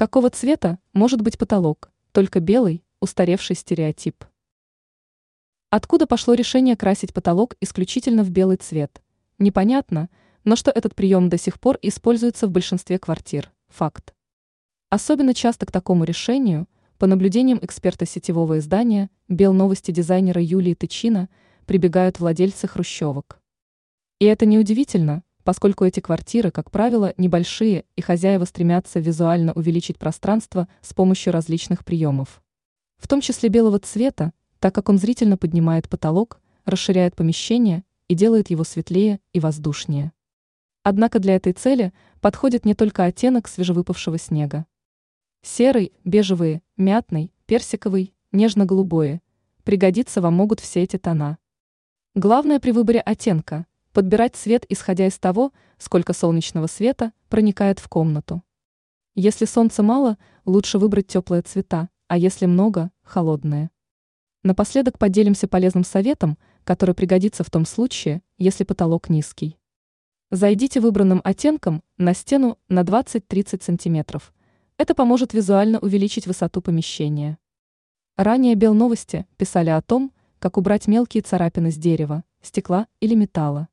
Какого цвета может быть потолок? Только белый, устаревший стереотип. Откуда пошло решение красить потолок исключительно в белый цвет? Непонятно, но что этот прием до сих пор используется в большинстве квартир – факт. Особенно часто к такому решению, по наблюдениям эксперта сетевого издания «Белновости» дизайнера Юлии Тычина, прибегают владельцы хрущевок. И это неудивительно, поскольку эти квартиры, как правило, небольшие, и хозяева стремятся визуально увеличить пространство с помощью различных приемов. В том числе белого цвета, так как он зрительно поднимает потолок, расширяет помещение и делает его светлее и воздушнее. Однако для этой цели подходит не только оттенок свежевыпавшего снега. Серый, бежевый, мятный, персиковый, нежно-голубой. Пригодиться вам могут все эти тона. Главное при выборе оттенка подбирать цвет, исходя из того, сколько солнечного света проникает в комнату. Если солнца мало, лучше выбрать теплые цвета, а если много – холодные. Напоследок поделимся полезным советом, который пригодится в том случае, если потолок низкий. Зайдите выбранным оттенком на стену на 20-30 см. Это поможет визуально увеличить высоту помещения. Ранее Белновости писали о том, как убрать мелкие царапины с дерева, стекла или металла.